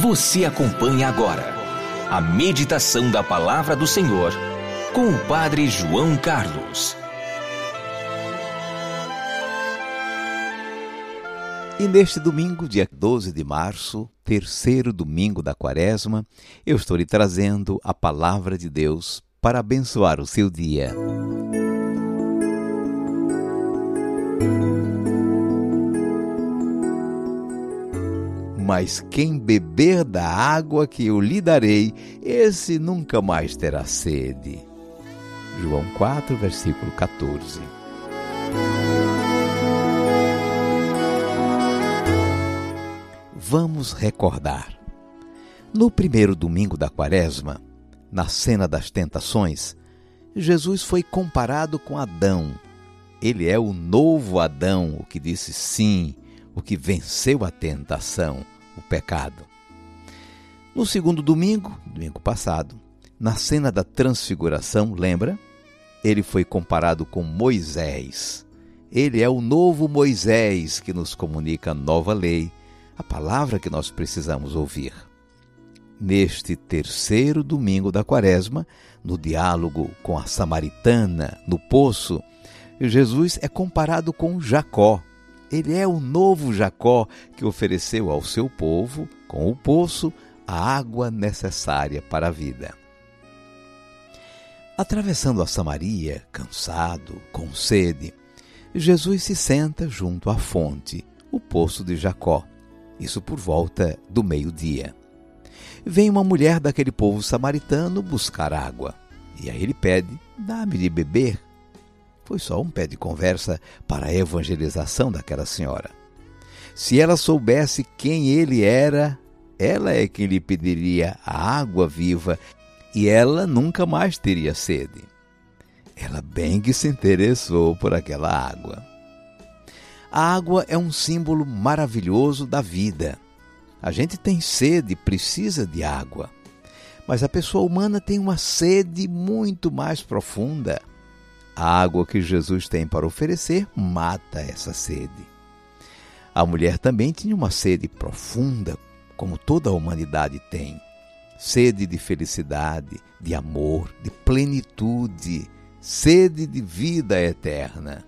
Você acompanha agora a meditação da Palavra do Senhor com o Padre João Carlos. E neste domingo, dia 12 de março, terceiro domingo da quaresma, eu estou lhe trazendo a palavra de Deus para abençoar o seu dia. Mas quem beber da água que eu lhe darei, esse nunca mais terá sede. João 4, versículo 14. Vamos recordar. No primeiro domingo da quaresma, na cena das tentações, Jesus foi comparado com Adão. Ele é o novo Adão, o que disse sim, o que venceu a tentação o pecado. No segundo domingo, domingo passado, na cena da transfiguração, lembra? Ele foi comparado com Moisés. Ele é o novo Moisés que nos comunica a nova lei, a palavra que nós precisamos ouvir. Neste terceiro domingo da quaresma, no diálogo com a samaritana no poço, Jesus é comparado com Jacó, ele é o novo Jacó que ofereceu ao seu povo, com o poço, a água necessária para a vida. Atravessando a Samaria, cansado, com sede, Jesus se senta junto à fonte, o poço de Jacó, isso por volta do meio-dia. Vem uma mulher daquele povo samaritano buscar água, e aí ele pede: dá-me de beber. Foi só um pé de conversa para a evangelização daquela senhora. Se ela soubesse quem ele era, ela é quem lhe pediria a água viva e ela nunca mais teria sede. Ela bem que se interessou por aquela água. A água é um símbolo maravilhoso da vida. A gente tem sede, precisa de água. Mas a pessoa humana tem uma sede muito mais profunda. A água que Jesus tem para oferecer mata essa sede. A mulher também tinha uma sede profunda, como toda a humanidade tem. Sede de felicidade, de amor, de plenitude, sede de vida eterna.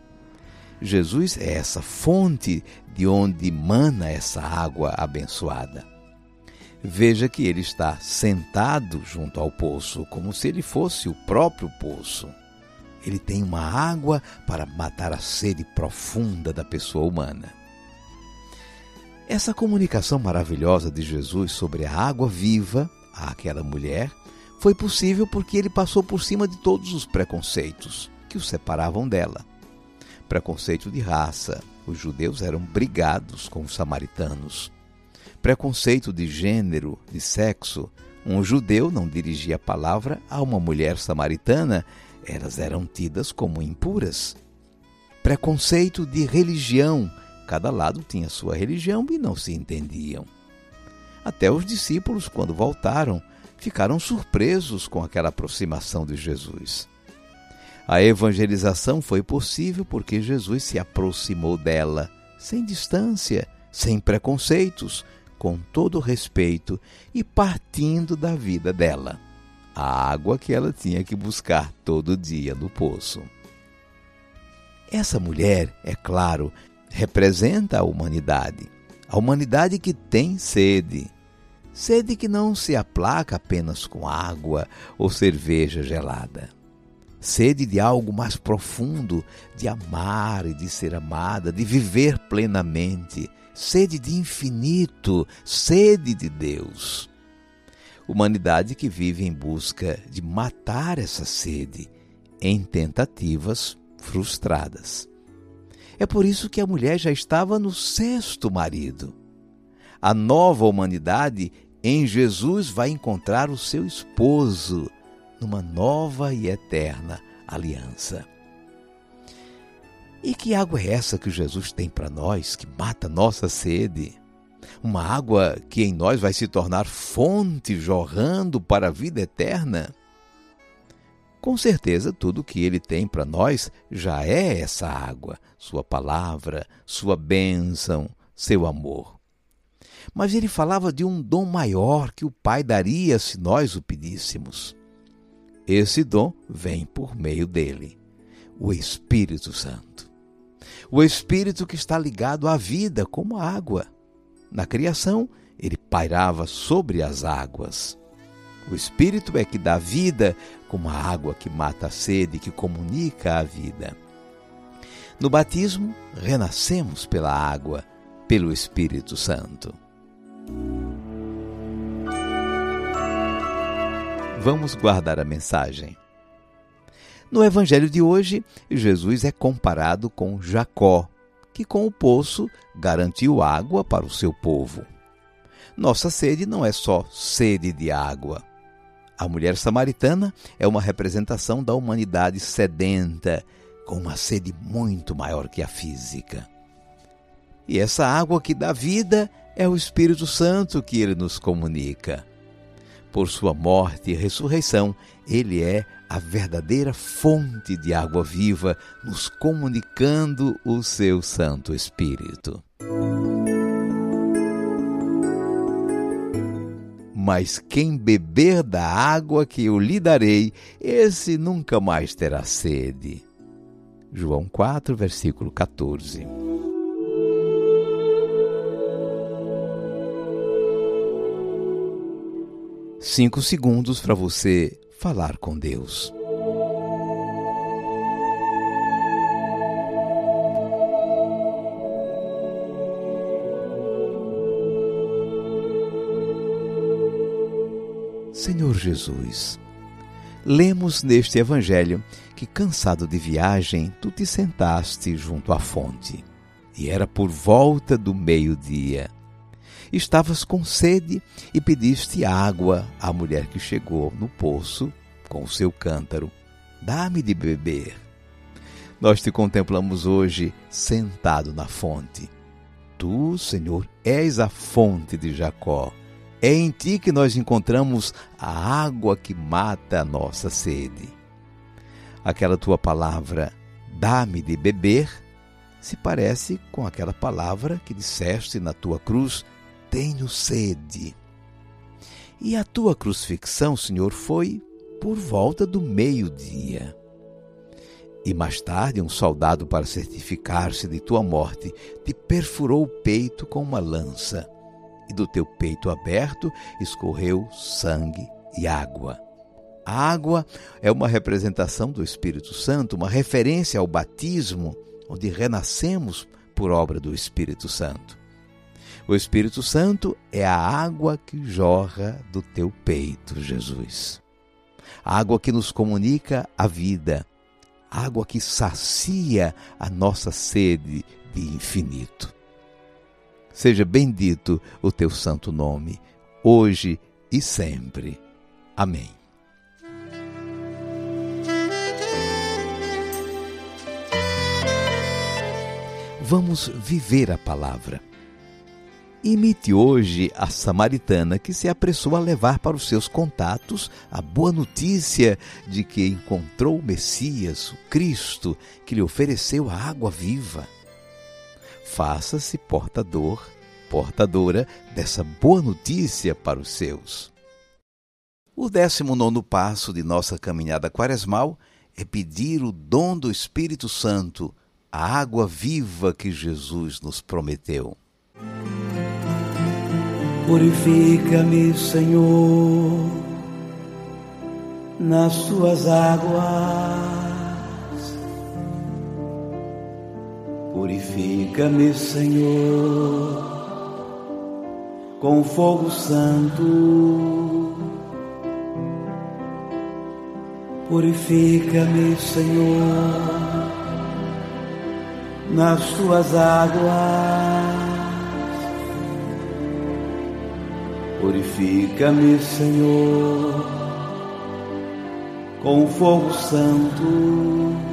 Jesus é essa fonte de onde mana essa água abençoada. Veja que ele está sentado junto ao poço, como se ele fosse o próprio poço. Ele tem uma água para matar a sede profunda da pessoa humana. Essa comunicação maravilhosa de Jesus sobre a água viva àquela mulher foi possível porque ele passou por cima de todos os preconceitos que o separavam dela. Preconceito de raça, os judeus eram brigados com os samaritanos. Preconceito de gênero, de sexo, um judeu não dirigia a palavra a uma mulher samaritana elas eram tidas como impuras. Preconceito de religião. Cada lado tinha sua religião e não se entendiam. Até os discípulos, quando voltaram, ficaram surpresos com aquela aproximação de Jesus. A evangelização foi possível porque Jesus se aproximou dela, sem distância, sem preconceitos, com todo respeito e partindo da vida dela a água que ela tinha que buscar todo dia no poço. Essa mulher, é claro, representa a humanidade, a humanidade que tem sede. Sede que não se aplaca apenas com água ou cerveja gelada. Sede de algo mais profundo, de amar e de ser amada, de viver plenamente. Sede de infinito, sede de Deus humanidade que vive em busca de matar essa sede em tentativas frustradas. É por isso que a mulher já estava no sexto marido. A nova humanidade em Jesus vai encontrar o seu esposo numa nova e eterna aliança. E que água é essa que Jesus tem para nós que mata nossa sede? Uma água que em nós vai se tornar fonte jorrando para a vida eterna? Com certeza, tudo que ele tem para nós já é essa água, sua palavra, sua bênção, seu amor. Mas ele falava de um dom maior que o Pai daria se nós o pedíssemos. Esse dom vem por meio dele, o Espírito Santo. O Espírito que está ligado à vida, como a água. Na criação, ele pairava sobre as águas. O Espírito é que dá vida, como a água que mata a sede, que comunica a vida. No batismo, renascemos pela água, pelo Espírito Santo. Vamos guardar a mensagem. No evangelho de hoje, Jesus é comparado com Jacó, que com o poço garantiu água para o seu povo. Nossa sede não é só sede de água. A mulher samaritana é uma representação da humanidade sedenta, com uma sede muito maior que a física. E essa água que dá vida é o Espírito Santo que ele nos comunica. Por sua morte e ressurreição, ele é a verdadeira fonte de água viva, nos comunicando o seu Santo Espírito. Mas quem beber da água que eu lhe darei, esse nunca mais terá sede. João 4, versículo 14. Cinco segundos para você falar com Deus. Senhor Jesus, lemos neste Evangelho que, cansado de viagem, tu te sentaste junto à fonte. E era por volta do meio-dia. Estavas com sede e pediste água à mulher que chegou no poço com o seu cântaro. Dá-me de beber. Nós te contemplamos hoje sentado na fonte. Tu, Senhor, és a fonte de Jacó é em ti que nós encontramos a água que mata a nossa sede. Aquela tua palavra, dá-me de beber, se parece com aquela palavra que disseste na tua cruz, tenho sede. E a tua crucifixão, Senhor, foi por volta do meio-dia. E mais tarde, um soldado, para certificar-se de tua morte, te perfurou o peito com uma lança e do teu peito aberto escorreu sangue e água. A água é uma representação do Espírito Santo, uma referência ao batismo, onde renascemos por obra do Espírito Santo. O Espírito Santo é a água que jorra do teu peito, Jesus. Água que nos comunica a vida, água que sacia a nossa sede de infinito. Seja bendito o teu santo nome, hoje e sempre. Amém. Vamos viver a palavra. Imite hoje a samaritana que se apressou a levar para os seus contatos a boa notícia de que encontrou o Messias, o Cristo, que lhe ofereceu a água viva faça-se portador, portadora dessa boa notícia para os seus. O décimo nono passo de nossa caminhada quaresmal é pedir o dom do Espírito Santo, a água viva que Jesus nos prometeu. Purifica-me, Senhor, nas tuas águas Purifica-me, Senhor, com fogo santo. Purifica-me, Senhor, nas tuas águas. Purifica-me, Senhor, com fogo santo.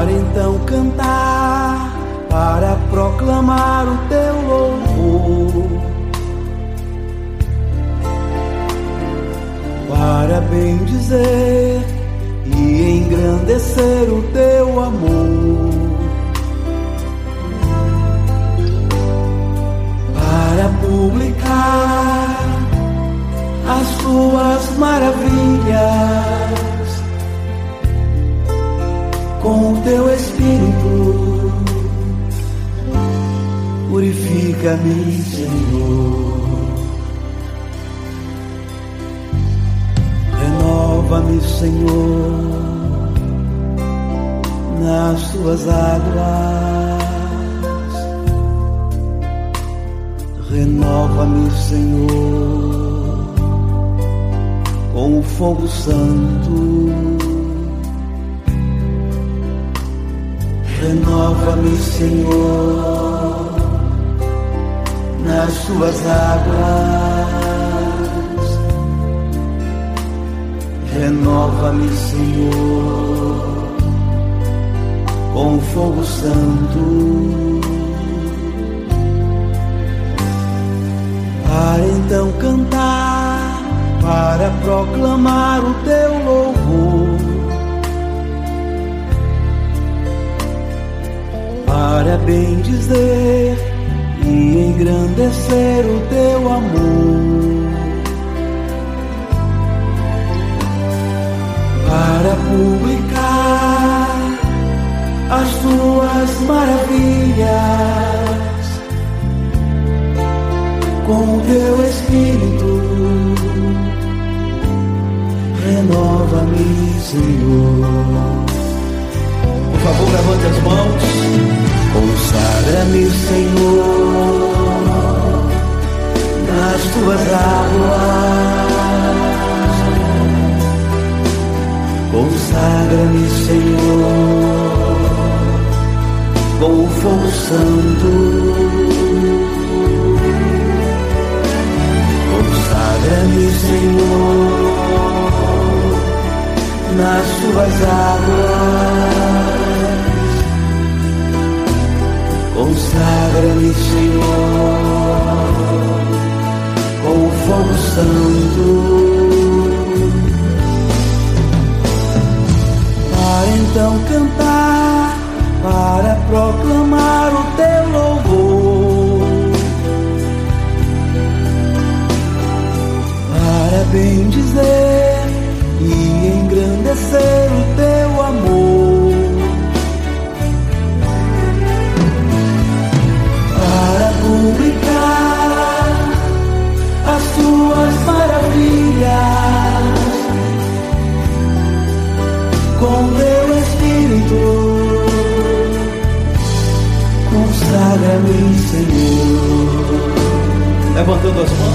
para então cantar, para proclamar o teu louvor. Para bem dizer e engrandecer o teu amor. contar as suas maravilhas com o teu espírito. Purifica-me, Senhor. Renova-me, Senhor, nas tuas águas. Renova-me, Senhor, com o fogo santo. Renova-me, Senhor, nas tuas águas. Renova-me, Senhor, com o fogo santo. Para então cantar, para proclamar o teu louvor. Para bem dizer e engrandecer o teu amor. Para publicar as tuas maravilhas teu Espírito. Renova-me, Senhor. Por favor, levante as mãos. Consagra-me, Senhor, nas tuas águas. Consagra-me, Senhor, com o fogo santo. Consagra-me, Senhor, nas tuas águas. Consagra-me, Senhor, Senhor. Levantando as mãos